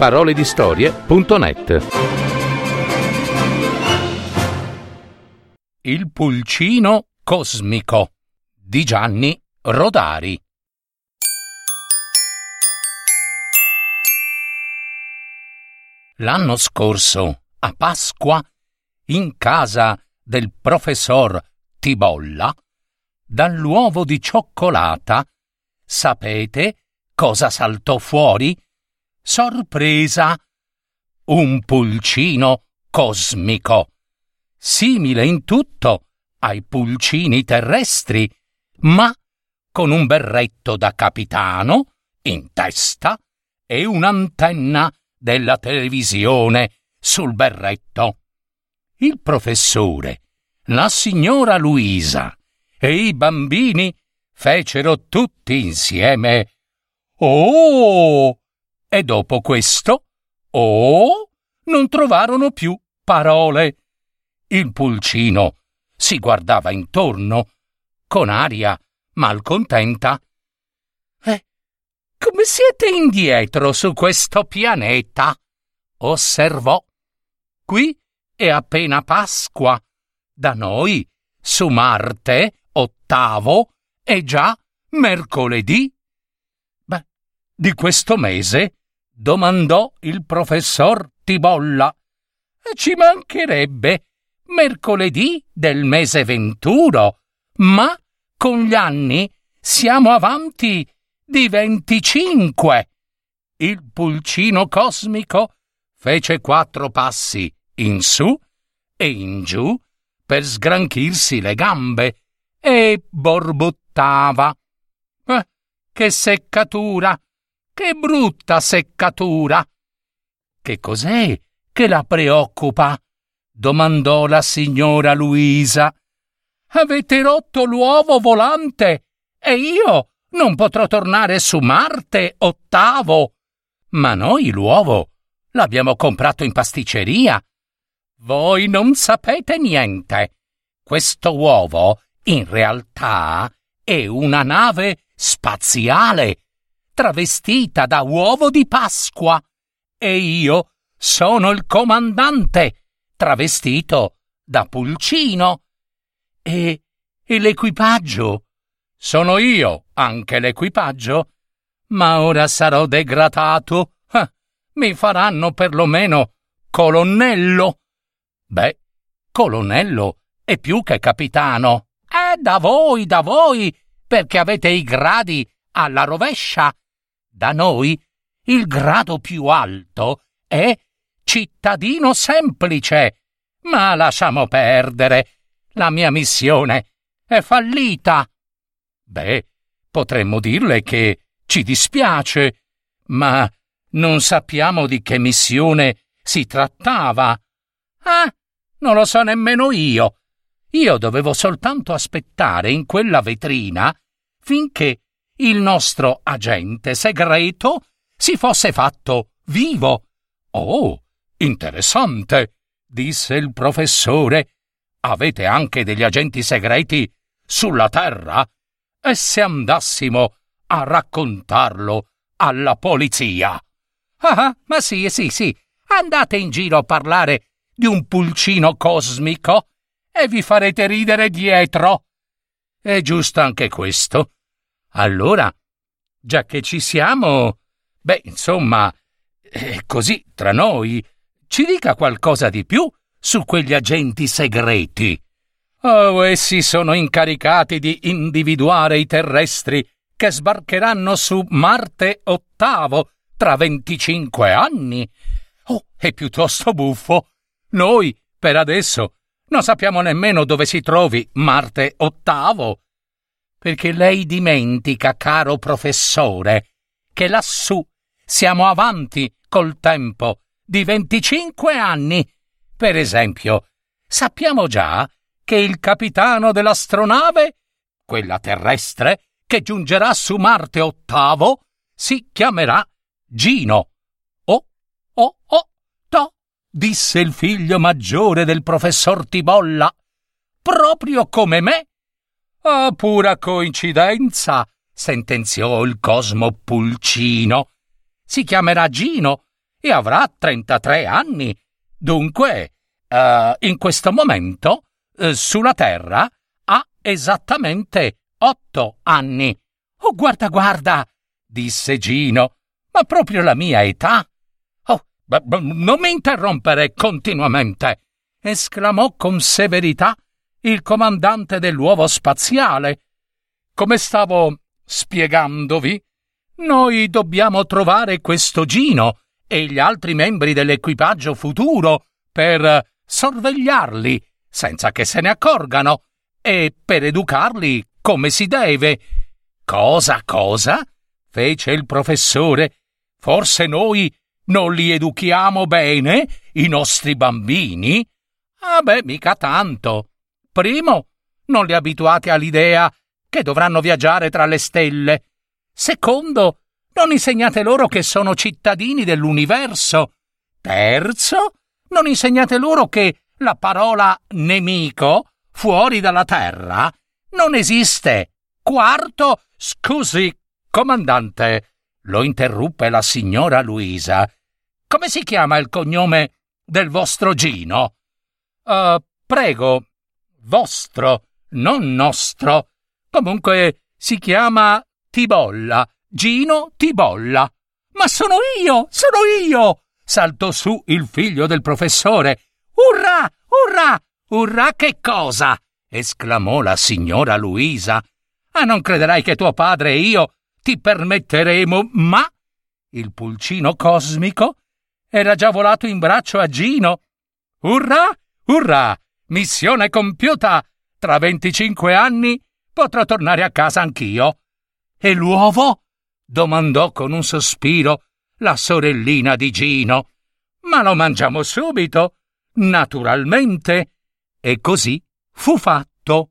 paroledistorie.net Il pulcino cosmico di Gianni Rodari L'anno scorso, a Pasqua, in casa del professor Tibolla, dall'uovo di cioccolata, sapete cosa saltò fuori? Sorpresa! Un pulcino cosmico, simile in tutto ai pulcini terrestri, ma con un berretto da capitano in testa e un'antenna della televisione sul berretto. Il professore, la signora Luisa e i bambini fecero tutti insieme Oh! E dopo questo, oh, non trovarono più parole. Il pulcino si guardava intorno con aria malcontenta. Eh, come siete indietro su questo pianeta? osservò. Qui è appena Pasqua. Da noi, su Marte, ottavo, è già mercoledì. Beh, di questo mese? Domandò il professor Tibolla. Ci mancherebbe mercoledì del mese venturo, ma con gli anni siamo avanti di venticinque. Il pulcino cosmico fece quattro passi in su e in giù per sgranchirsi le gambe e borbottava. Eh, che seccatura! Che brutta seccatura! Che cos'è che la preoccupa? domandò la signora Luisa. Avete rotto l'uovo volante e io non potrò tornare su Marte ottavo. Ma noi l'uovo l'abbiamo comprato in pasticceria. Voi non sapete niente. Questo uovo in realtà è una nave spaziale travestita da uovo di Pasqua e io sono il comandante travestito da pulcino. E, e l'equipaggio? Sono io anche l'equipaggio? Ma ora sarò degradato. Ah, mi faranno perlomeno colonnello. Beh, colonnello è più che capitano. È da voi, da voi, perché avete i gradi alla rovescia. Da noi il grado più alto è cittadino semplice. Ma lasciamo perdere. La mia missione è fallita. Beh, potremmo dirle che ci dispiace, ma non sappiamo di che missione si trattava. Ah, non lo so nemmeno io. Io dovevo soltanto aspettare in quella vetrina finché il nostro agente segreto si fosse fatto vivo. Oh, interessante, disse il professore. Avete anche degli agenti segreti sulla Terra? E se andassimo a raccontarlo alla polizia? Ah, ma sì, sì, sì. Andate in giro a parlare di un pulcino cosmico e vi farete ridere dietro. È giusto anche questo. Allora, già che ci siamo, beh, insomma, è così tra noi, ci dica qualcosa di più su quegli agenti segreti. Oh, essi sono incaricati di individuare i terrestri che sbarcheranno su Marte ottavo tra venticinque anni. Oh, è piuttosto buffo. Noi, per adesso, non sappiamo nemmeno dove si trovi Marte ottavo. Perché lei dimentica, caro professore, che lassù siamo avanti col tempo di venticinque anni. Per esempio, sappiamo già che il capitano dell'astronave, quella terrestre, che giungerà su Marte ottavo, si chiamerà Gino. Oh, oh, oh, to, disse il figlio maggiore del professor Tibolla. Proprio come me. Ah, pura coincidenza, sentenziò il Cosmo Pulcino. Si chiamerà Gino e avrà 33 anni. Dunque, uh, in questo momento, uh, sulla Terra, ha esattamente otto anni. Oh, guarda, guarda, disse Gino, ma proprio la mia età. Oh, b- b- non mi interrompere continuamente, esclamò con severità il comandante dell'uovo spaziale. Come stavo spiegandovi, noi dobbiamo trovare questo Gino e gli altri membri dell'equipaggio futuro per sorvegliarli senza che se ne accorgano e per educarli come si deve. Cosa, cosa? fece il professore. Forse noi non li educhiamo bene, i nostri bambini? Ah beh, mica tanto. Primo, non li abituate all'idea che dovranno viaggiare tra le stelle. Secondo, non insegnate loro che sono cittadini dell'universo. Terzo, non insegnate loro che la parola nemico fuori dalla Terra non esiste. Quarto, scusi, comandante, lo interruppe la signora Luisa. Come si chiama il cognome del vostro Gino? Uh, prego, vostro, non nostro. Comunque si chiama Tibolla, Gino Tibolla. Ma sono io, sono io! saltò su il figlio del professore. Urrà, urrà, urrà che cosa? esclamò la signora Luisa. Ah, non crederai che tuo padre e io ti permetteremo, ma il pulcino cosmico era già volato in braccio a Gino. Urrà, urrà, missione compiuta. Tra venticinque anni potrò tornare a casa anch'io. E l'uovo? domandò con un sospiro la sorellina di Gino. Ma lo mangiamo subito, naturalmente. E così fu fatto.